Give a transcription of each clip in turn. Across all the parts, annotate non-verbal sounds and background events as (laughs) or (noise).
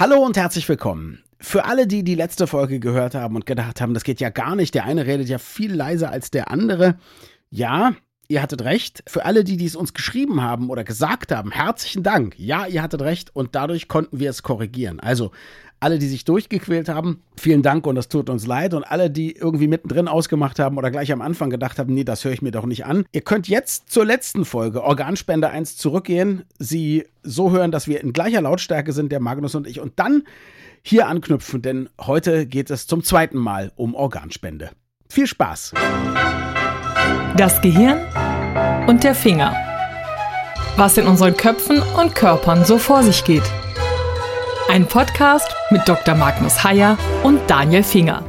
Hallo und herzlich willkommen. Für alle, die die letzte Folge gehört haben und gedacht haben, das geht ja gar nicht, der eine redet ja viel leiser als der andere. Ja, ihr hattet recht. Für alle, die dies uns geschrieben haben oder gesagt haben, herzlichen Dank. Ja, ihr hattet recht und dadurch konnten wir es korrigieren. Also alle, die sich durchgequält haben, vielen Dank und das tut uns leid. Und alle, die irgendwie mittendrin ausgemacht haben oder gleich am Anfang gedacht haben, nee, das höre ich mir doch nicht an. Ihr könnt jetzt zur letzten Folge Organspende 1 zurückgehen, sie so hören, dass wir in gleicher Lautstärke sind, der Magnus und ich, und dann hier anknüpfen, denn heute geht es zum zweiten Mal um Organspende. Viel Spaß! Das Gehirn und der Finger. Was in unseren Köpfen und Körpern so vor sich geht. Ein Podcast mit Dr. Magnus Heyer und Daniel Finger.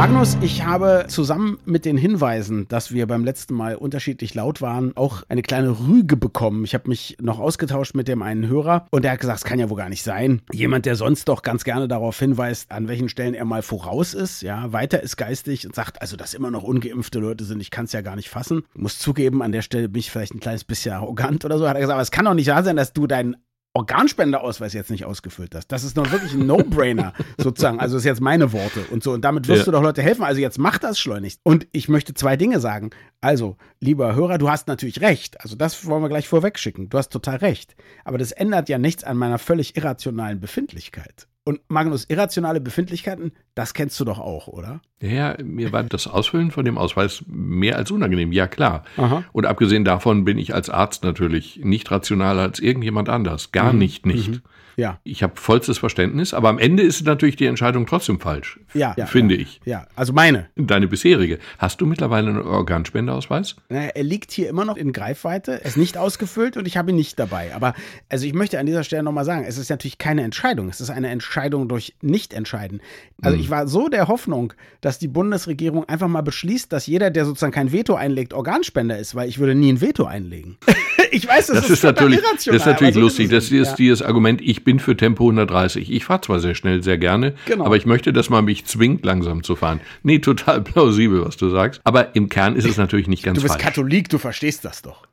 Magnus, ich habe zusammen mit den Hinweisen, dass wir beim letzten Mal unterschiedlich laut waren, auch eine kleine Rüge bekommen. Ich habe mich noch ausgetauscht mit dem einen Hörer und der hat gesagt, es kann ja wohl gar nicht sein. Jemand, der sonst doch ganz gerne darauf hinweist, an welchen Stellen er mal voraus ist, ja, weiter ist geistig und sagt, also dass immer noch ungeimpfte Leute sind, ich kann es ja gar nicht fassen. Muss zugeben, an der Stelle bin ich vielleicht ein kleines bisschen arrogant oder so, hat er gesagt, aber es kann doch nicht wahr sein, dass du deinen Organspendeausweis jetzt nicht ausgefüllt hast. Das ist noch wirklich ein No-Brainer, (laughs) sozusagen. Also das ist jetzt meine Worte und so. Und damit wirst ja. du doch Leute helfen. Also jetzt mach das schleunigst. Und ich möchte zwei Dinge sagen. Also, lieber Hörer, du hast natürlich recht. Also das wollen wir gleich vorweg schicken. Du hast total recht. Aber das ändert ja nichts an meiner völlig irrationalen Befindlichkeit. Und Magnus, irrationale Befindlichkeiten, das kennst du doch auch, oder? Ja, mir war das Ausfüllen von dem Ausweis mehr als unangenehm, ja klar. Aha. Und abgesehen davon bin ich als Arzt natürlich nicht rationaler als irgendjemand anders. Gar mhm. nicht, nicht. Mhm. Ja. Ich habe vollstes Verständnis, aber am Ende ist natürlich die Entscheidung trotzdem falsch. Ja. Finde ja, ich. Ja, also meine. Deine bisherige. Hast du mittlerweile einen Organspendeausweis? Naja, er liegt hier immer noch in Greifweite. Er ist nicht ausgefüllt und ich habe ihn nicht dabei. Aber also ich möchte an dieser Stelle nochmal sagen, es ist natürlich keine Entscheidung. Es ist eine Entscheidung durch Nicht-Entscheiden. Also mhm. ich war so der Hoffnung, dass die Bundesregierung einfach mal beschließt, dass jeder, der sozusagen kein Veto einlegt, Organspender ist, weil ich würde nie ein Veto einlegen. (laughs) ich weiß, das, das ist, ist natürlich, das ist natürlich lustig. Das ist ja. dieses Argument, ich bin bin für Tempo 130. Ich fahre zwar sehr schnell, sehr gerne, genau. aber ich möchte, dass man mich zwingt, langsam zu fahren. Nee, total (laughs) plausibel, was du sagst. Aber im Kern ist es natürlich nicht ganz falsch. Du bist falsch. Katholik, du verstehst das doch.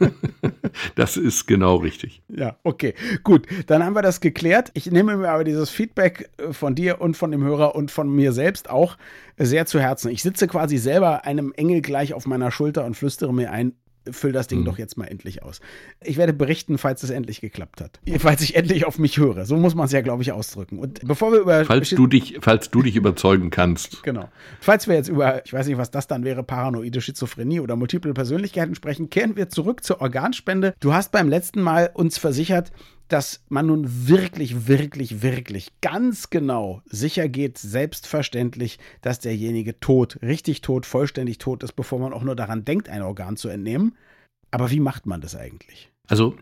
(laughs) das ist genau richtig. Ja, okay. Gut, dann haben wir das geklärt. Ich nehme mir aber dieses Feedback äh, von dir und von dem Hörer und von mir selbst auch sehr zu Herzen. Ich sitze quasi selber einem Engel gleich auf meiner Schulter und flüstere mir ein, füll das Ding mhm. doch jetzt mal endlich aus. Ich werde berichten, falls es endlich geklappt hat. (laughs) Falls ich endlich auf mich höre. So muss man es ja, glaube ich, ausdrücken. Und bevor wir über. Falls du dich, falls du dich überzeugen kannst. (laughs) Genau. Falls wir jetzt über, ich weiß nicht, was das dann wäre, paranoide Schizophrenie oder multiple Persönlichkeiten sprechen, kehren wir zurück zur Organspende. Du hast beim letzten Mal uns versichert, dass man nun wirklich, wirklich, wirklich ganz genau sicher geht, selbstverständlich, dass derjenige tot, richtig tot, vollständig tot ist, bevor man auch nur daran denkt, ein Organ zu entnehmen. Aber wie macht man das eigentlich? Also,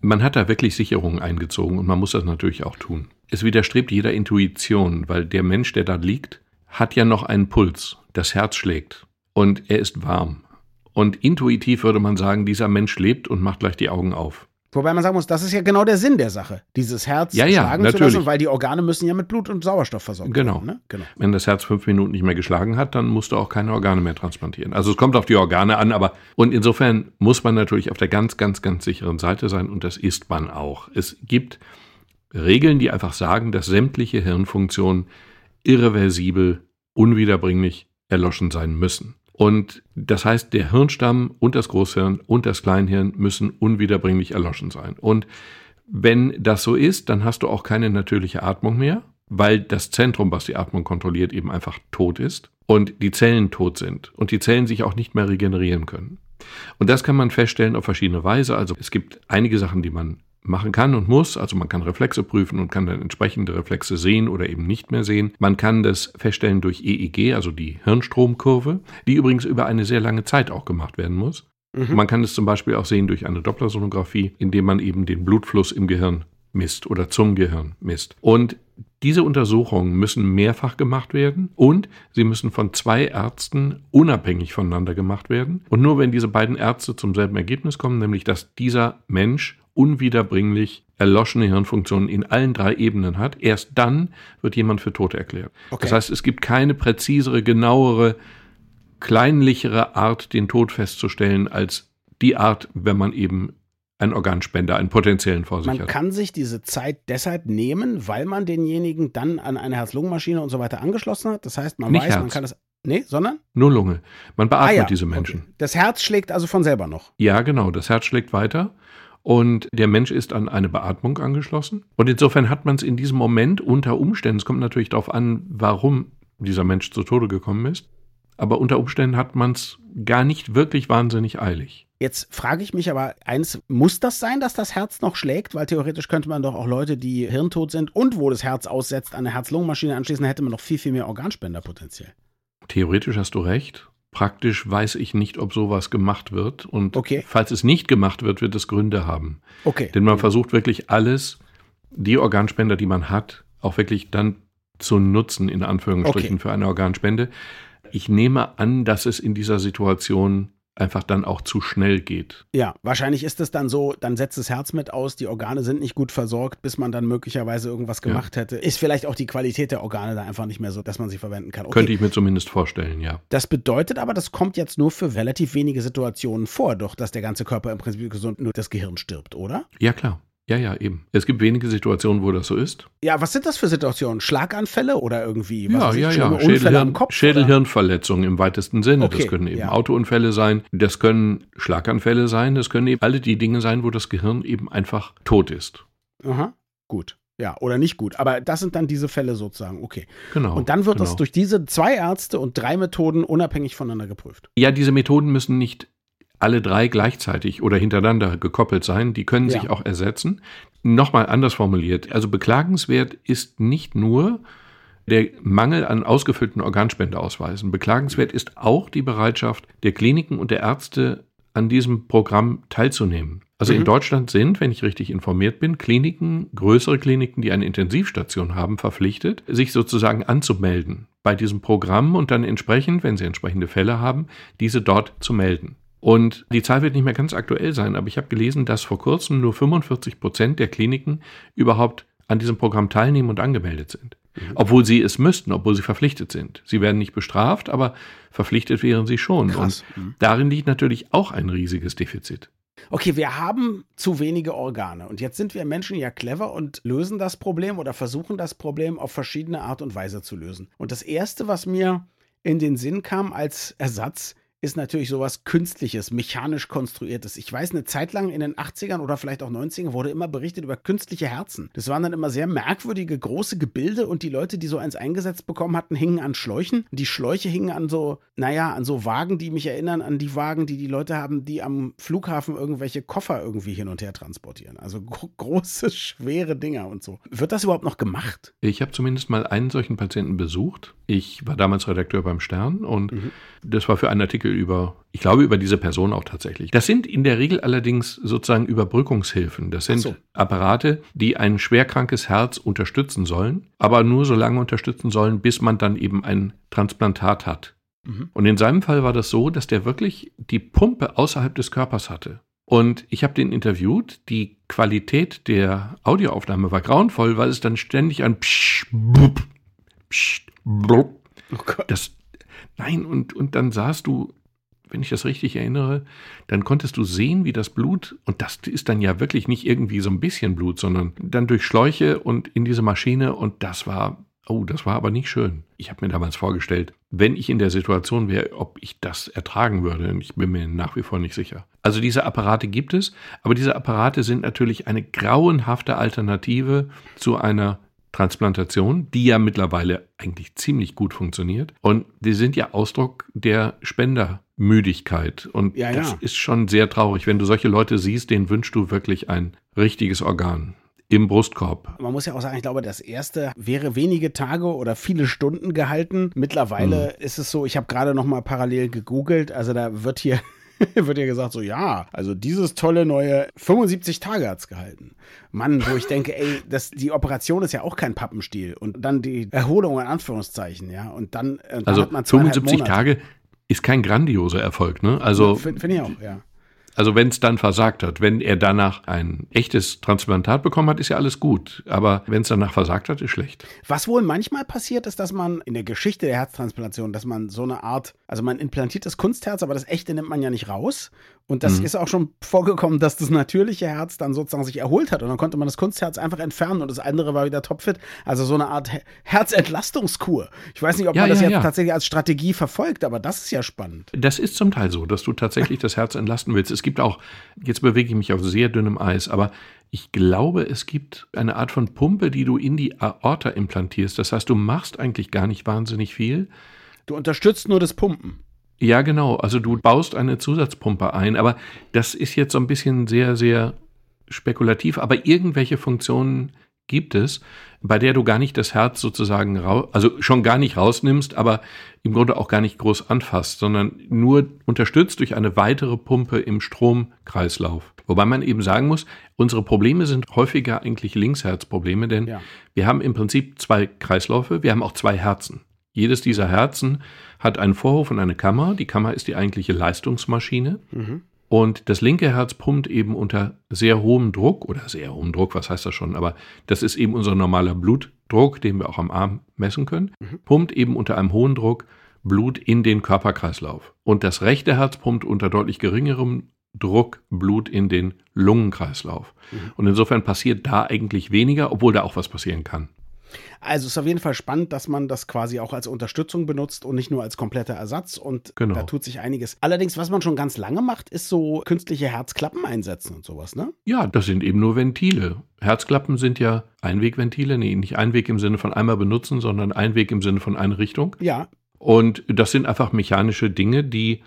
man hat da wirklich Sicherungen eingezogen und man muss das natürlich auch tun. Es widerstrebt jeder Intuition, weil der Mensch, der da liegt, hat ja noch einen Puls, das Herz schlägt und er ist warm. Und intuitiv würde man sagen, dieser Mensch lebt und macht gleich die Augen auf. Wobei man sagen muss, das ist ja genau der Sinn der Sache, dieses Herz ja, ja, schlagen natürlich. zu lassen, weil die Organe müssen ja mit Blut und Sauerstoff versorgt genau. werden. Ne? Genau. Wenn das Herz fünf Minuten nicht mehr geschlagen hat, dann musst du auch keine Organe mehr transplantieren. Also es kommt auf die Organe an, aber und insofern muss man natürlich auf der ganz, ganz, ganz sicheren Seite sein und das ist man auch. Es gibt Regeln, die einfach sagen, dass sämtliche Hirnfunktionen irreversibel, unwiederbringlich erloschen sein müssen. Und das heißt, der Hirnstamm und das Großhirn und das Kleinhirn müssen unwiederbringlich erloschen sein. Und wenn das so ist, dann hast du auch keine natürliche Atmung mehr, weil das Zentrum, was die Atmung kontrolliert, eben einfach tot ist und die Zellen tot sind und die Zellen sich auch nicht mehr regenerieren können. Und das kann man feststellen auf verschiedene Weise. Also es gibt einige Sachen, die man machen kann und muss. Also man kann Reflexe prüfen und kann dann entsprechende Reflexe sehen oder eben nicht mehr sehen. Man kann das feststellen durch EEG, also die Hirnstromkurve, die übrigens über eine sehr lange Zeit auch gemacht werden muss. Mhm. Man kann es zum Beispiel auch sehen durch eine Dopplersonographie, indem man eben den Blutfluss im Gehirn misst oder zum Gehirn misst. Und diese Untersuchungen müssen mehrfach gemacht werden und sie müssen von zwei Ärzten unabhängig voneinander gemacht werden. Und nur wenn diese beiden Ärzte zum selben Ergebnis kommen, nämlich dass dieser Mensch unwiederbringlich erloschene Hirnfunktionen in allen drei Ebenen hat, erst dann wird jemand für tot erklärt. Okay. Das heißt, es gibt keine präzisere, genauere, kleinlichere Art, den Tod festzustellen, als die Art, wenn man eben einen Organspender, einen potenziellen vor sich Man hat. kann sich diese Zeit deshalb nehmen, weil man denjenigen dann an eine Herz-Lungen-Maschine und so weiter angeschlossen hat. Das heißt, man Nicht weiß, man Herz. kann das. Nee, sondern? Nur Lunge. Man beatmet Ah ja, diese Menschen. Okay. Das Herz schlägt also von selber noch. Ja, genau. Das Herz schlägt weiter und der Mensch ist an eine Beatmung angeschlossen. Und insofern hat man es in diesem Moment unter Umständen, es kommt natürlich darauf an, warum dieser Mensch zu Tode gekommen ist, aber unter Umständen hat man es gar nicht wirklich wahnsinnig eilig. Jetzt frage ich mich aber eins, muss das sein, dass das Herz noch schlägt? Weil theoretisch könnte man doch auch Leute, die hirntot sind und wo das Herz aussetzt, an eine Herz-Lungen-Maschine anschließen, hätte man noch viel, viel mehr Organspender potenziell. Theoretisch hast du recht. Praktisch weiß ich nicht, ob sowas gemacht wird. Und Okay. falls es nicht gemacht wird, wird es Gründe haben. Okay. Denn man versucht wirklich alles, die Organspender, die man hat, auch wirklich dann zu nutzen, in Anführungsstrichen, Okay. für eine Organspende. Ich nehme an, dass es in dieser Situation einfach dann auch zu schnell geht. Ja, wahrscheinlich ist es dann so, dann setzt das Herz mit aus, die Organe sind nicht gut versorgt, bis man dann möglicherweise irgendwas Ja. gemacht hätte. Ist vielleicht auch die Qualität der Organe da einfach nicht mehr so, dass man sie verwenden kann. Okay. Könnte ich mir zumindest vorstellen, ja. Das bedeutet aber, das kommt jetzt nur für relativ wenige Situationen vor, doch dass der ganze Körper im Prinzip gesund, nur das Gehirn stirbt, oder? Ja, klar. Ja, ja, eben. Es gibt wenige Situationen, wo das so ist. Ja, was sind das für Situationen? Schlaganfälle oder irgendwie? was Ja, ja, ja. Schädelhirn, am Kopf? Schädelhirnverletzungen im weitesten Sinne. Okay, das können eben ja. Autounfälle sein, das können Schlaganfälle sein, das können eben alle die Dinge sein, wo das Gehirn eben einfach tot ist. Aha, gut. Ja, oder nicht gut. Aber das sind dann diese Fälle sozusagen. Okay. Genau. Und dann wird genau. das durch diese zwei Ärzte und drei Methoden unabhängig voneinander geprüft. Ja, diese Methoden müssen nicht alle drei gleichzeitig oder hintereinander gekoppelt sein. Die können Ja. sich auch ersetzen. Nochmal anders formuliert. Also beklagenswert ist nicht nur der Mangel an ausgefüllten Organspendeausweisen. Beklagenswert ist auch die Bereitschaft der Kliniken und der Ärzte, an diesem Programm teilzunehmen. Also in Mhm. Deutschland sind, wenn ich richtig informiert bin, Kliniken, größere Kliniken, die eine Intensivstation haben, verpflichtet, sich sozusagen anzumelden bei diesem Programm und dann entsprechend, wenn sie entsprechende Fälle haben, diese dort zu melden. Und die Zahl wird nicht mehr ganz aktuell sein, aber ich habe gelesen, dass vor kurzem nur 45 Prozent der Kliniken überhaupt an diesem Programm teilnehmen und angemeldet sind. Obwohl sie es müssten, obwohl sie verpflichtet sind. Sie werden nicht bestraft, aber verpflichtet wären sie schon. Krass. Und darin liegt natürlich auch ein riesiges Defizit. Okay, wir haben zu wenige Organe. Und jetzt sind wir Menschen ja clever und lösen das Problem oder versuchen das Problem auf verschiedene Art und Weise zu lösen. Und das Erste, was mir in den Sinn kam als Ersatz, ist natürlich sowas Künstliches, mechanisch konstruiertes. Ich weiß, eine Zeit lang in den 80ern oder vielleicht auch 90ern wurde immer berichtet über künstliche Herzen. Das waren dann immer sehr merkwürdige, große Gebilde und die Leute, die so eins eingesetzt bekommen hatten, hingen an Schläuchen. Die Schläuche hingen an so, naja, an so Wagen, die mich erinnern an die Wagen, die die Leute haben, die am Flughafen irgendwelche Koffer irgendwie hin und her transportieren. Also gro (laughs) große, schwere Dinger und so. Wird das überhaupt noch gemacht? Ich habe zumindest mal einen solchen Patienten besucht. Ich war damals Redakteur beim Stern und Mhm. das war für einen Artikel über, ich glaube, über diese Person auch tatsächlich. Das sind in der Regel allerdings sozusagen Überbrückungshilfen. Das sind so. Apparate, die ein schwerkrankes Herz unterstützen sollen, aber nur so lange unterstützen sollen, bis man dann eben ein Transplantat hat. Mhm. Und in seinem Fall war das so, dass der wirklich die Pumpe außerhalb des Körpers hatte. Und ich habe den interviewt. Die Qualität der Audioaufnahme war grauenvoll, weil es dann ständig ein Psch, blub, Psch, blub. Oh Gott. Das, nein, und, und dann sahst du, wenn ich das richtig erinnere, dann konntest du sehen, wie das Blut, und das ist dann ja wirklich nicht irgendwie so ein bisschen Blut, sondern dann durch Schläuche und in diese Maschine und das war, oh, das war aber nicht schön. Ich habe mir damals vorgestellt, wenn ich in der Situation wäre, ob ich das ertragen würde. Ich bin mir nach wie vor nicht sicher. Also diese Apparate gibt es, aber diese Apparate sind natürlich eine grauenhafte Alternative zu einer Transplantation, die ja mittlerweile eigentlich ziemlich gut funktioniert. Und die sind ja Ausdruck der Spendermüdigkeit. Und Ja, das ja. ist schon sehr traurig. Wenn du solche Leute siehst, denen wünschst du wirklich ein richtiges Organ im Brustkorb. Man muss ja auch sagen, ich glaube, das erste wäre wenige Tage oder viele Stunden gehalten. Mittlerweile ist es so, ich habe gerade noch mal parallel gegoogelt, also da wird hier (laughs) wird ja gesagt so, ja, also dieses tolle neue 75 Tage hat's gehalten. Mann, wo ich denke, ey, das, die Operation ist ja auch kein Pappenstiel und dann die Erholung in Anführungszeichen, ja, und dann, äh, Also hat man zweieinhalb 75 Monate. Tage ist kein grandioser Erfolg. Ne? Also Finde find ich auch, ja. Also wenn es dann versagt hat, wenn er danach ein echtes Transplantat bekommen hat, ist ja alles gut. Aber wenn es danach versagt hat, ist schlecht. Was wohl manchmal passiert, ist, dass man in der Geschichte der Herztransplantation, dass man so eine Art, also man implantiert das Kunstherz, aber das echte nimmt man ja nicht raus. Und das Mhm. ist auch schon vorgekommen, dass das natürliche Herz dann sozusagen sich erholt hat und dann konnte man das Kunstherz einfach entfernen und das andere war wieder topfit. Also so eine Art He- Herzentlastungskur. Ich weiß nicht, ob Ja, man das ja, jetzt ja. tatsächlich als Strategie verfolgt, aber das ist ja spannend. Das ist zum Teil so, dass du tatsächlich das Herz entlasten willst. Es gibt auch, jetzt bewege ich mich auf sehr dünnem Eis, aber ich glaube, es gibt eine Art von Pumpe, die du in die Aorta implantierst. Das heißt, du machst eigentlich gar nicht wahnsinnig viel. Du unterstützt nur das Pumpen. Ja, genau. Also du baust eine Zusatzpumpe ein, aber das ist jetzt so ein bisschen sehr, sehr spekulativ. Aber irgendwelche Funktionen gibt es, bei der du gar nicht das Herz sozusagen raus, also schon gar nicht rausnimmst, aber im Grunde auch gar nicht groß anfasst, sondern nur unterstützt durch eine weitere Pumpe im Stromkreislauf. Wobei man eben sagen muss, unsere Probleme sind häufiger eigentlich Linksherzprobleme, denn Ja. wir haben im Prinzip zwei Kreisläufe, wir haben auch zwei Herzen. Jedes dieser Herzen hat einen Vorhof und eine Kammer. Die Kammer ist die eigentliche Leistungsmaschine. Mhm. Und das linke Herz pumpt eben unter sehr hohem Druck oder sehr hohem Druck, was heißt das schon? Aber das ist eben unser normaler Blutdruck, den wir auch am Arm messen können. Pumpt eben unter einem hohen Druck Blut in den Körperkreislauf. Und das rechte Herz pumpt unter deutlich geringerem Druck Blut in den Lungenkreislauf. Und insofern passiert da eigentlich weniger, obwohl da auch was passieren kann. Also es ist auf jeden Fall spannend, dass man das quasi auch als Unterstützung benutzt und nicht nur als kompletter Ersatz. Und Genau. da tut sich einiges. Allerdings, was man schon ganz lange macht, ist so künstliche Herzklappen einsetzen und sowas, ne? Ja, das sind eben nur Ventile. Herzklappen sind ja Einwegventile, nee, nicht Einweg im Sinne von einmal benutzen, sondern Einweg im Sinne von Einrichtung. Ja, Und das sind einfach mechanische Dinge, die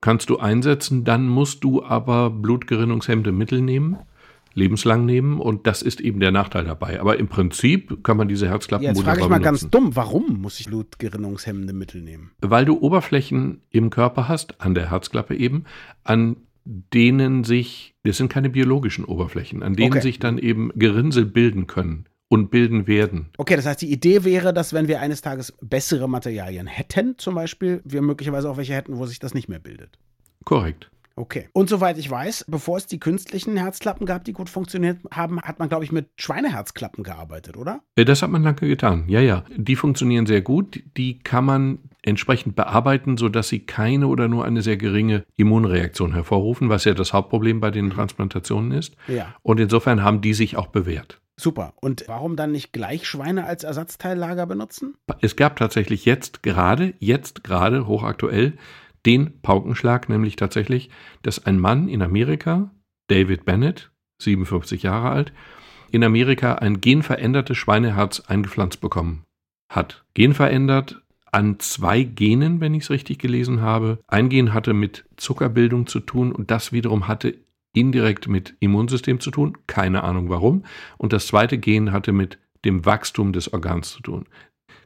kannst du einsetzen, dann musst du aber blutgerinnungshemmende Mittel nehmen, lebenslang nehmen und das ist eben der Nachteil dabei. Aber im Prinzip kann man diese Herzklappen jetzt frage ich wunderbar mal ganz benutzen. dumm, warum muss ich blutgerinnungshemmende Mittel nehmen? Weil du Oberflächen im Körper hast, an der Herzklappe eben, an denen sich, das sind keine biologischen Oberflächen, an denen Okay. sich dann eben Gerinnsel bilden können und bilden werden. Okay, das heißt, die Idee wäre, dass wenn wir eines Tages bessere Materialien hätten, zum Beispiel, wir möglicherweise auch welche hätten, wo sich das nicht mehr bildet. Korrekt. Okay. Und soweit ich weiß, bevor es die künstlichen Herzklappen gab, die gut funktioniert haben, hat man, glaube ich, mit Schweineherzklappen gearbeitet, oder? Äh, Das hat man lange getan. Ja, ja. Die funktionieren sehr gut. Die kann man entsprechend bearbeiten, sodass sie keine oder nur eine sehr geringe Immunreaktion hervorrufen, was ja das Hauptproblem bei den Transplantationen ist. Ja. Und insofern haben die sich auch bewährt. Super. Und warum dann nicht gleich Schweine als Ersatzteillager benutzen? Es gab tatsächlich jetzt gerade, jetzt gerade hochaktuell, den Paukenschlag, nämlich tatsächlich, dass ein Mann in Amerika, David Bennett, 57 Jahre alt, in Amerika ein genverändertes Schweineherz eingepflanzt bekommen hat. Genverändert an zwei Genen, wenn ich es richtig gelesen habe. Ein Gen hatte mit Zuckerbildung zu tun und das wiederum hatte indirekt mit Immunsystem zu tun, keine Ahnung warum. Und das zweite Gen hatte mit dem Wachstum des Organs zu tun.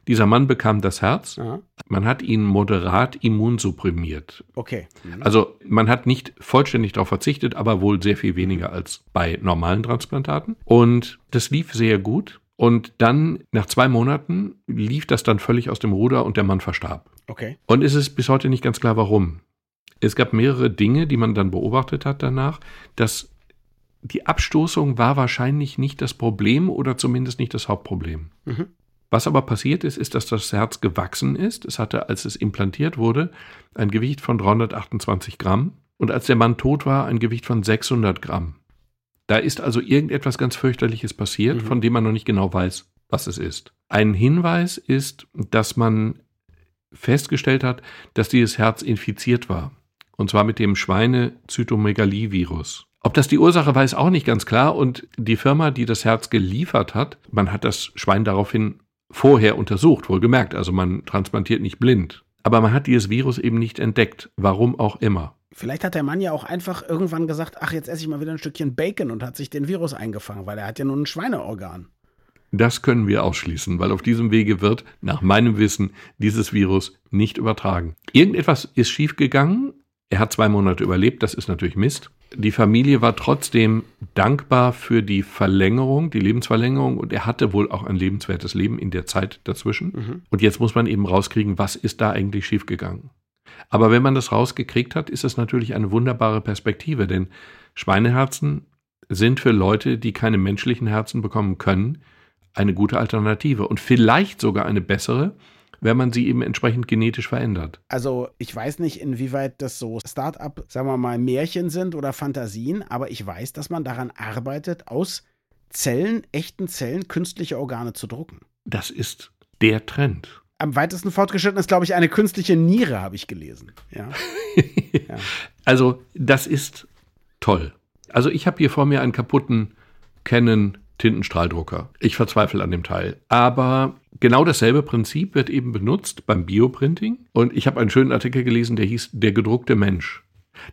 Dieser Mann bekam das Herz, Ja. man hat ihn moderat immunsupprimiert. Okay. Mhm. Also man hat nicht vollständig darauf verzichtet, aber wohl sehr viel weniger als bei normalen Transplantaten. Und das lief sehr gut. Und dann, nach zwei Monaten, lief das dann völlig aus dem Ruder und der Mann verstarb. Okay. Und es ist bis heute nicht ganz klar, warum. Es gab mehrere Dinge, die man dann beobachtet hat danach, dass die Abstoßung war wahrscheinlich nicht das Problem oder zumindest nicht das Hauptproblem. Mhm. Was aber passiert ist, ist, dass das Herz gewachsen ist. Es hatte, als es implantiert wurde, ein Gewicht von 328 Gramm und als der Mann tot war, ein Gewicht von 600 Gramm. Da ist also irgendetwas ganz fürchterliches passiert, Mhm. von dem man noch nicht genau weiß, was es ist. Ein Hinweis ist, dass man festgestellt hat, dass dieses Herz infiziert war. Und zwar mit dem Schweine-Zytomegalie-Virus. Ob das die Ursache war, ist auch nicht ganz klar. Und die Firma, die das Herz geliefert hat, man hat das Schwein daraufhin vorher untersucht, wohlgemerkt. Also man transplantiert nicht blind. Aber man hat dieses Virus eben nicht entdeckt. Warum auch immer. Vielleicht hat der Mann ja auch einfach irgendwann gesagt, ach, jetzt esse ich mal wieder ein Stückchen Bacon und hat sich den Virus eingefangen, weil er hat ja nur ein Schweineorgan. Das können wir ausschließen, weil auf diesem Wege wird, nach meinem Wissen, dieses Virus nicht übertragen. Irgendetwas ist schiefgegangen. Er hat zwei Monate überlebt, das ist natürlich Mist. Die Familie war trotzdem dankbar für die Verlängerung, die Lebensverlängerung und er hatte wohl auch ein lebenswertes Leben in der Zeit dazwischen. Mhm. Und jetzt muss man eben rauskriegen, was ist da eigentlich schiefgegangen. Aber wenn man das rausgekriegt hat, ist es natürlich eine wunderbare Perspektive, denn Schweineherzen sind für Leute, die keine menschlichen Herzen bekommen können, eine gute Alternative und vielleicht sogar eine bessere, wenn man sie eben entsprechend genetisch verändert. Also ich weiß nicht, inwieweit das so Start-up, sagen wir mal, Märchen sind oder Fantasien, aber ich weiß, dass man daran arbeitet, aus Zellen, echten Zellen, künstliche Organe zu drucken. Das ist der Trend. Am weitesten fortgeschritten ist, glaube ich, eine künstliche Niere, habe ich gelesen. Ja. (laughs) ja. Also, das ist toll. Also, ich habe hier vor mir einen kaputten Canon Tintenstrahldrucker. Ich verzweifle an dem Teil. Aber genau dasselbe Prinzip wird eben benutzt beim Bioprinting. Und ich habe einen schönen Artikel gelesen, der hieß Der gedruckte Mensch.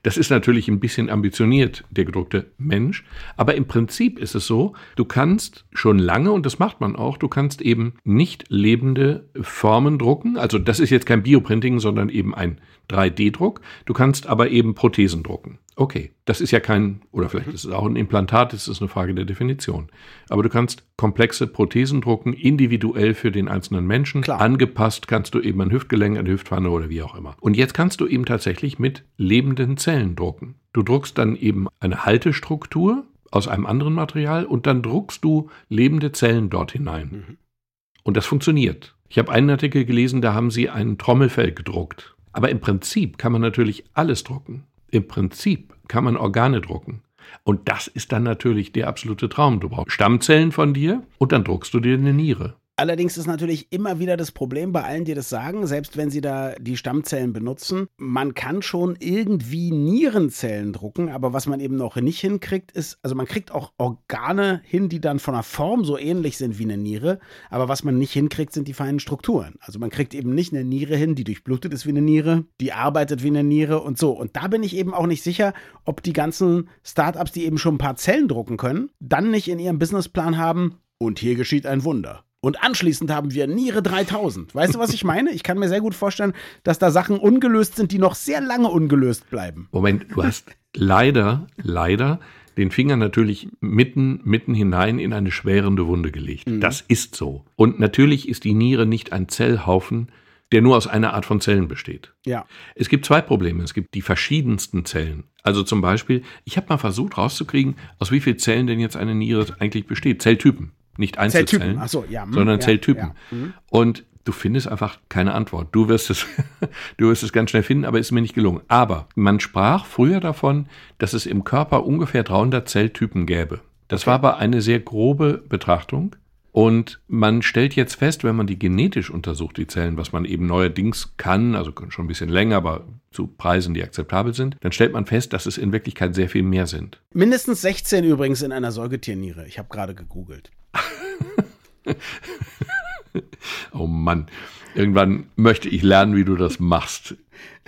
Das ist natürlich ein bisschen ambitioniert, der gedruckte Mensch, aber im Prinzip ist es so, du kannst schon lange, und das macht man auch, du kannst eben nicht lebende Formen drucken. Also das ist jetzt kein Bioprinting, sondern eben ein 3D-Druck. Du kannst aber eben Prothesen drucken. Okay, das ist ja kein, oder vielleicht ist es auch ein Implantat, das ist eine Frage der Definition. Aber du kannst komplexe Prothesen drucken, individuell für den einzelnen Menschen. Klar. Angepasst kannst du eben ein Hüftgelenk, eine Hüftpfanne oder wie auch immer. Und jetzt kannst du eben tatsächlich mit lebenden Zellen drucken. Du druckst dann eben eine Haltestruktur aus einem anderen Material und dann druckst du lebende Zellen dort hinein. Mhm. Und das funktioniert. Ich habe einen Artikel gelesen, da haben sie ein Trommelfell gedruckt. Aber im Prinzip kann man natürlich alles drucken. Im Prinzip kann man Organe drucken. Und das ist dann natürlich der absolute Traum. Du brauchst Stammzellen von dir und dann druckst du dir eine Niere. Allerdings ist natürlich immer wieder das Problem bei allen, die das sagen, selbst wenn sie da die Stammzellen benutzen, man kann schon irgendwie Nierenzellen drucken, aber was man eben noch nicht hinkriegt, ist, also man kriegt auch Organe hin, die dann von der Form so ähnlich sind wie eine Niere, aber was man nicht hinkriegt, sind die feinen Strukturen. Also man kriegt eben nicht eine Niere hin, die durchblutet ist wie eine Niere, die arbeitet wie eine Niere und so. Und da bin ich eben auch nicht sicher, ob die ganzen Startups, die eben schon ein paar Zellen drucken können, dann nicht in ihrem Businessplan haben, und hier geschieht ein Wunder. Und anschließend haben wir Niere 3000. Weißt du, was ich meine? Ich kann mir sehr gut vorstellen, dass da Sachen ungelöst sind, die noch sehr lange ungelöst bleiben. Moment, du hast leider, leider den Finger natürlich mitten, mitten hinein in eine schwerende Wunde gelegt. Mhm. Das ist so. Und natürlich ist die Niere nicht ein Zellhaufen, der nur aus einer Art von Zellen besteht. Ja. Es gibt zwei Probleme. Es gibt die verschiedensten Zellen. Also zum Beispiel, ich habe mal versucht rauszukriegen, aus wie vielen Zellen denn jetzt eine Niere eigentlich besteht. Zelltypen. Nicht Einzelzellen, Ach so, ja, hm, sondern ja, Zelltypen. Ja, mhm. Und du findest einfach keine Antwort. Du wirst es, (laughs) du wirst es ganz schnell finden, aber ist mir nicht gelungen. Aber man sprach früher davon, dass es im Körper ungefähr 300 Zelltypen gäbe. Das okay. war aber eine sehr grobe Betrachtung. Und man stellt jetzt fest, wenn man die genetisch untersucht, die Zellen, was man eben neuerdings kann, also schon ein bisschen länger, aber zu Preisen, die akzeptabel sind, dann stellt man fest, dass es in Wirklichkeit sehr viel mehr sind. Mindestens 16 übrigens in einer Säugetierniere. Ich habe gerade gegoogelt. (laughs) oh Mann, irgendwann möchte ich lernen, wie du das machst.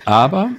Aber,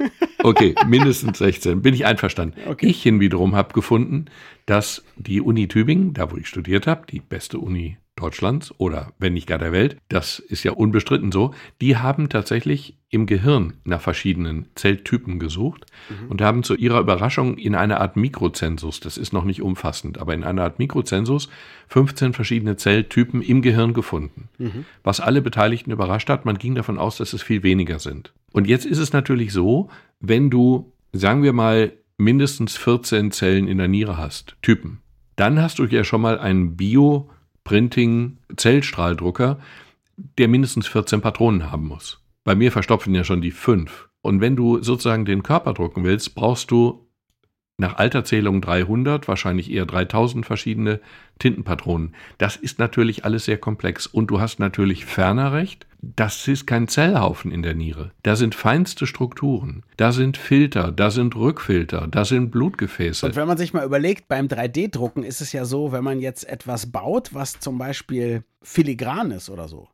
okay, mindestens 16, bin ich einverstanden. Okay. Ich hin wiederum habe gefunden, dass die Uni Tübingen, da wo ich studiert habe, die beste Uni Deutschlands oder wenn nicht gar der Welt, das ist ja unbestritten so, die haben tatsächlich im Gehirn nach verschiedenen Zelltypen gesucht mhm. und haben zu ihrer Überraschung in einer Art Mikrozensus, das ist noch nicht umfassend, aber in einer Art Mikrozensus 15 verschiedene Zelltypen im Gehirn gefunden. Mhm. Was alle Beteiligten überrascht hat, man ging davon aus, dass es viel weniger sind. Und jetzt ist es natürlich so, wenn du, sagen wir mal, mindestens 14 Zellen in der Niere hast, Typen, dann hast du ja schon mal einen Bio- Printing-Zellstrahldrucker, der mindestens 14 Patronen haben muss. Bei mir verstopfen ja schon die fünf. Und wenn du sozusagen den Körper drucken willst, brauchst du nach alter Zählung 300, wahrscheinlich eher 3000 verschiedene Tintenpatronen. Das ist natürlich alles sehr komplex. Und du hast natürlich ferner recht, das ist kein Zellhaufen in der Niere. Da sind feinste Strukturen. Da sind Filter, da sind Rückfilter, da sind Blutgefäße. Und wenn man sich mal überlegt, beim 3D-Drucken ist es ja so, wenn man jetzt etwas baut, was zum Beispiel filigran ist oder so,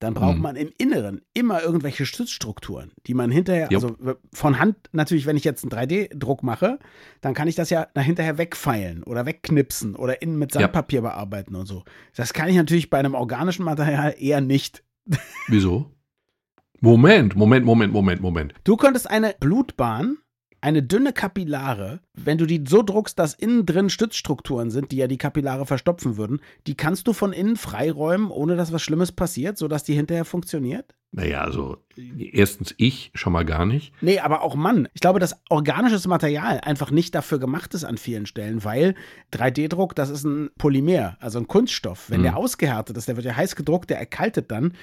dann braucht mhm. man im Inneren immer irgendwelche Stützstrukturen, die man hinterher, jo. also von Hand natürlich, wenn ich jetzt einen 3D-Druck mache, dann kann ich das ja hinterher wegfeilen oder wegknipsen oder innen mit Sandpapier ja. bearbeiten und so. Das kann ich natürlich bei einem organischen Material eher nicht. (laughs) Wieso? Moment, Moment, Moment, Moment, Moment. Du könntest eine Blutbahn eine dünne Kapillare, wenn du die so druckst, dass innen drin Stützstrukturen sind, die ja die Kapillare verstopfen würden, die kannst du von innen freiräumen, ohne dass was Schlimmes passiert, sodass die hinterher funktioniert? Naja, also erstens ich schon mal gar nicht. Nee, aber auch Mann. Ich glaube, dass organisches Material einfach nicht dafür gemacht ist an vielen Stellen, weil 3D-Druck, das ist ein Polymer, also ein Kunststoff. Wenn mhm. der ausgehärtet ist, der wird ja heiß gedruckt, der erkaltet dann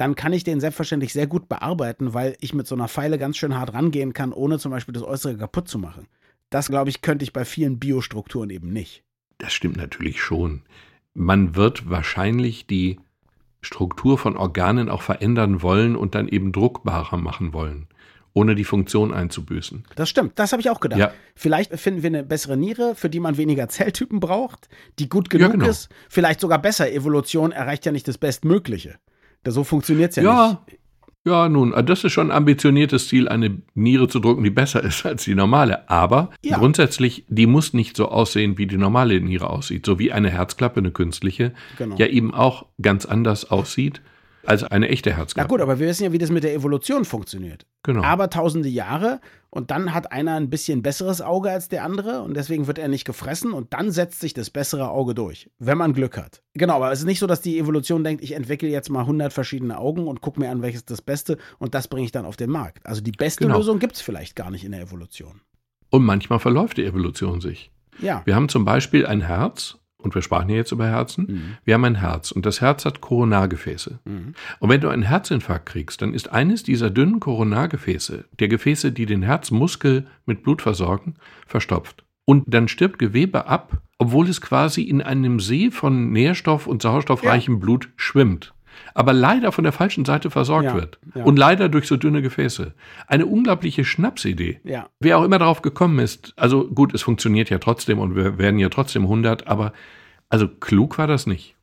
dann kann ich den selbstverständlich sehr gut bearbeiten, weil ich mit so einer Pfeile ganz schön hart rangehen kann, ohne zum Beispiel das Äußere kaputt zu machen. Das, glaube ich, könnte ich bei vielen Biostrukturen eben nicht. Das stimmt natürlich schon. Man wird wahrscheinlich die Struktur von Organen auch verändern wollen und dann eben druckbarer machen wollen, ohne die Funktion einzubüßen. Das stimmt, das habe ich auch gedacht. Ja. Vielleicht finden wir eine bessere Niere, für die man weniger Zelltypen braucht, die gut genug Ja, genau. ist. Vielleicht sogar besser. Evolution erreicht ja nicht das Bestmögliche. Da- So funktioniert es ja, Ja, nicht. ja, nun, das ist schon ein ambitioniertes Ziel, eine Niere zu drucken, die besser (laughs) ist als die normale. Aber Ja. grundsätzlich, die muss nicht so aussehen, wie die normale Niere aussieht. So wie eine Herzklappe, eine künstliche, Genau. ja eben auch ganz anders aussieht als eine echte Na Herzklappe. gut, aber wir wissen ja, wie das mit der Evolution funktioniert. genau. Aber tausende Jahre und dann hat einer ein bisschen besseres Auge als der andere und deswegen wird er nicht gefressen und dann setzt sich das bessere Auge durch, wenn man Glück hat. Genau, aber es ist nicht so, dass die Evolution denkt, ich entwickle jetzt mal 100 verschiedene Augen und gucke mir an, welches das Beste und das bringe ich dann auf den Markt. Also die beste Genau. Lösung gibt es vielleicht gar nicht in der Evolution. Und manchmal verläuft die Evolution sich. Ja. Wir haben zum Beispiel ein Herz, und wir sprachen ja jetzt über Herzen. Mhm. Wir haben ein Herz und das Herz hat Koronargefäße. Mhm. Und wenn du einen Herzinfarkt kriegst, dann ist eines dieser dünnen Koronargefäße, der Gefäße, die den Herzmuskel mit Blut versorgen, verstopft. Und dann stirbt Gewebe ab, obwohl es quasi in einem See von nährstoff- und sauerstoffreichem Blut schwimmt. Aber leider von der falschen Seite versorgt Ja, wird. ja. Und leider durch so dünne Gefäße. Eine unglaubliche Schnapsidee. Ja. Wer auch immer darauf gekommen ist, also gut, es funktioniert ja trotzdem und wir werden ja trotzdem 100, aber also klug war das nicht.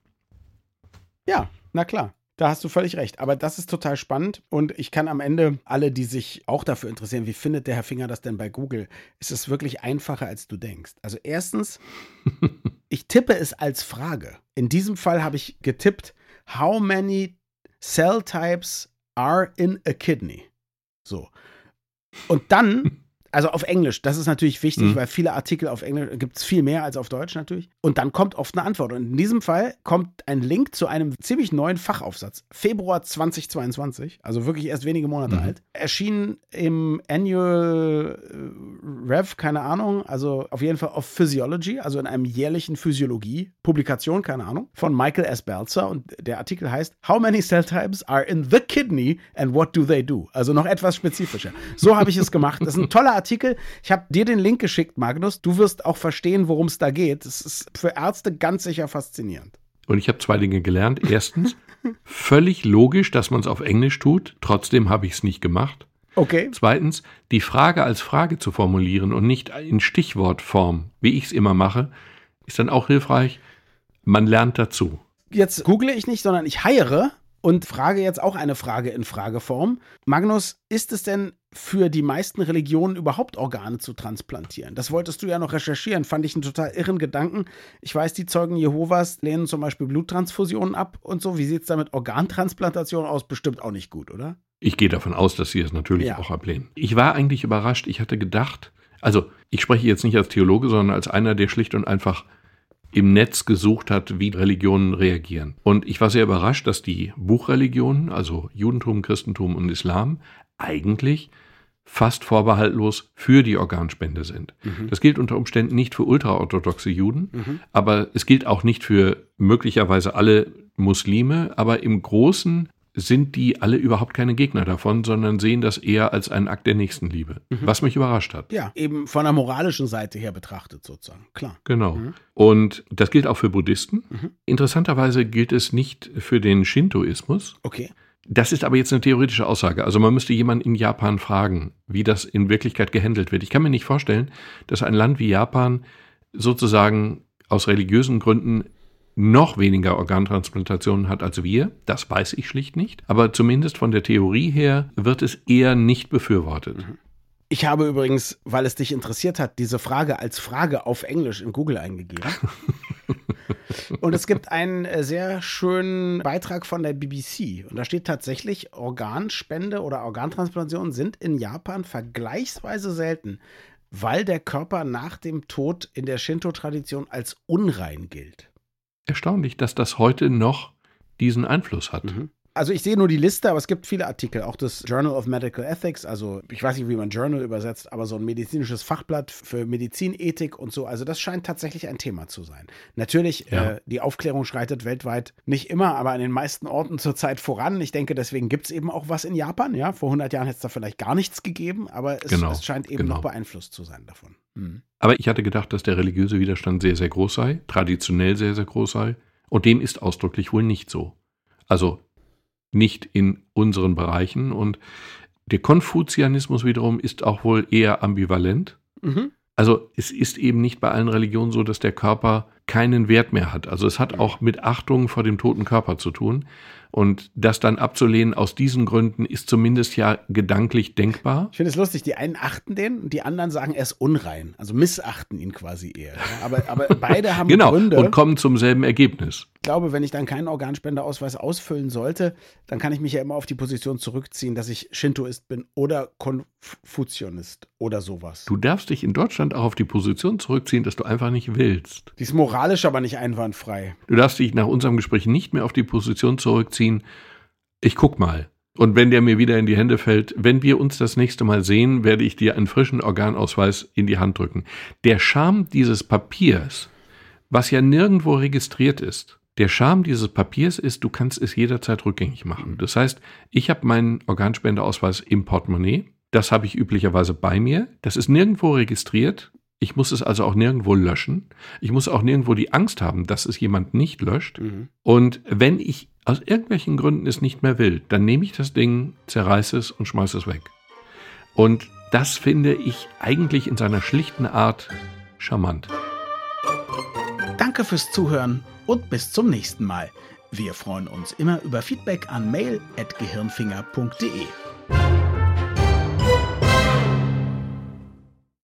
Ja, na klar. Da hast du völlig recht. Aber das ist total spannend und ich kann am Ende alle, die sich auch dafür interessieren, wie findet der Herr Finger das denn bei Google, ist es wirklich einfacher, als du denkst. Also erstens, (laughs) ich tippe es als Frage. In diesem Fall habe ich getippt, how many cell types are in a kidney? So. Und dann, (laughs) also auf Englisch, das ist natürlich wichtig, Mhm. weil viele Artikel auf Englisch gibt es viel mehr als auf Deutsch natürlich. Und dann kommt oft eine Antwort. Und in diesem Fall kommt ein Link zu einem ziemlich neuen Fachaufsatz. Februar 2022, also wirklich erst wenige Monate Mhm. alt. Erschienen im Annual äh, Rev, keine Ahnung, also auf jeden Fall of Physiology, also in einem jährlichen Physiologie-Publikation, keine Ahnung, von Michael S. Belzer. Und der Artikel heißt How many cell types are in the kidney and what do they do? Also noch etwas spezifischer. So habe ich es gemacht. Das ist ein toller Artikel. Ich habe dir den Link geschickt, Magnus. Du wirst auch verstehen, worum es da geht. Es ist für Ärzte ganz sicher faszinierend. Und ich habe zwei Dinge gelernt. Erstens, völlig logisch, dass man es auf Englisch tut. Trotzdem habe ich es nicht gemacht. Okay. Zweitens, die Frage als Frage zu formulieren und nicht in Stichwortform, wie ich es immer mache, ist dann auch hilfreich. Man lernt dazu. Jetzt google ich nicht, sondern ich heiere und frage jetzt auch eine Frage in Frageform. Magnus, ist es denn für die meisten Religionen überhaupt Organe zu transplantieren? Das wolltest du ja noch recherchieren, fand ich einen total irren Gedanken. Ich weiß, die Zeugen Jehovas lehnen zum Beispiel Bluttransfusionen ab und so. Wie sieht es da mit Organtransplantation aus? Bestimmt auch nicht gut, oder? Ich gehe davon aus, dass Sie es natürlich Ja. auch ablehnen. Ich war eigentlich überrascht. Ich hatte gedacht, also ich spreche jetzt nicht als Theologe, sondern als einer, der schlicht und einfach im Netz gesucht hat, wie Religionen reagieren. Und ich war sehr überrascht, dass die Buchreligionen, also Judentum, Christentum und Islam, eigentlich fast vorbehaltlos für die Organspende sind. Das gilt unter Umständen nicht für ultraorthodoxe Juden, aber es gilt auch nicht für möglicherweise alle Muslime, aber im Großen sind die alle überhaupt keine Gegner davon, sondern sehen das eher als einen Akt der Nächstenliebe, was mich überrascht hat. Ja, eben von der moralischen Seite her betrachtet sozusagen. Klar. Genau. Und das gilt auch für Buddhisten. Mhm. Interessanterweise gilt es nicht für den Shintoismus. Okay. Das ist aber jetzt eine theoretische Aussage. Also man müsste jemanden in Japan fragen, wie das in Wirklichkeit gehandelt wird. Ich kann mir nicht vorstellen, dass ein Land wie Japan sozusagen aus religiösen Gründen noch weniger Organtransplantationen hat als wir. Das weiß ich schlicht nicht. Aber zumindest von der Theorie her wird es eher nicht befürwortet. Ich habe übrigens, weil es dich interessiert hat, diese Frage als Frage auf Englisch in Google eingegeben. (laughs) Und es gibt einen äh, sehr schönen Beitrag von der BBC. Und da steht tatsächlich, Organspende oder Organtransplantation sind in Japan vergleichsweise selten, weil der Körper nach dem Tod in der Shinto-Tradition als unrein gilt. Erstaunlich, dass das heute noch diesen Einfluss hat. Mhm. Also ich sehe nur die Liste, aber es gibt viele Artikel, auch das Journal of Medical Ethics, also ich weiß nicht, wie man Journal übersetzt, aber so ein medizinisches Fachblatt für Medizinethik und so. Also das scheint tatsächlich ein Thema zu sein. Natürlich, ja. äh, die Aufklärung schreitet weltweit nicht immer, aber an den meisten Orten (laughs) zurzeit voran. Ich denke, deswegen gibt es eben auch was in Japan. Ja, vor 100 Jahren hätte es da vielleicht gar nichts gegeben, aber es, genau. es scheint eben genau. noch beeinflusst zu sein davon. Mhm. Aber ich hatte gedacht, dass der religiöse Widerstand sehr, sehr groß sei, traditionell sehr, sehr groß sei. Und dem ist ausdrücklich wohl nicht so. Also nicht in unseren Bereichen. Und der Konfuzianismus wiederum ist auch wohl eher ambivalent. Mhm. Also es ist eben nicht bei allen Religionen so, dass der Körper keinen Wert mehr hat. Also es hat auch mit Achtung vor dem toten Körper zu tun. Und das dann abzulehnen aus diesen Gründen ist zumindest ja gedanklich denkbar. Ich finde es lustig, die einen achten den und die anderen sagen, er ist unrein. Also missachten ihn quasi eher. Aber, aber (laughs) beide haben genau, Gründe. Und kommen zum selben Ergebnis. Ich glaube, wenn ich dann keinen Organspendeausweis ausfüllen sollte, dann kann ich mich ja immer auf die Position zurückziehen, dass ich Shintoist bin oder Konfuzianist oder sowas. Du darfst dich in Deutschland auch auf die Position zurückziehen, dass du einfach nicht willst. Die ist moralisch aber nicht einwandfrei. Du darfst dich nach unserem Gespräch nicht mehr auf die Position zurückziehen, ich guck mal. Und wenn der mir wieder in die Hände fällt, wenn wir uns das nächste Mal sehen, werde ich dir einen frischen Organausweis in die Hand drücken. Der Charme dieses Papiers, was ja nirgendwo registriert ist, der Charme dieses Papiers ist, du kannst es jederzeit rückgängig machen. Das heißt, ich habe meinen Organspendeausweis im Portemonnaie. Das habe ich üblicherweise bei mir. Das ist nirgendwo registriert. Ich muss es also auch nirgendwo löschen. Ich muss auch nirgendwo die Angst haben, dass es jemand nicht löscht. Mhm. Und wenn ich aus irgendwelchen Gründen es nicht mehr will, dann nehme ich das Ding, zerreiße es und schmeiße es weg. Und das finde ich eigentlich in seiner schlichten Art charmant. Danke fürs Zuhören und bis zum nächsten Mal. Wir freuen uns immer über Feedback an mail.gehirnfinger.de.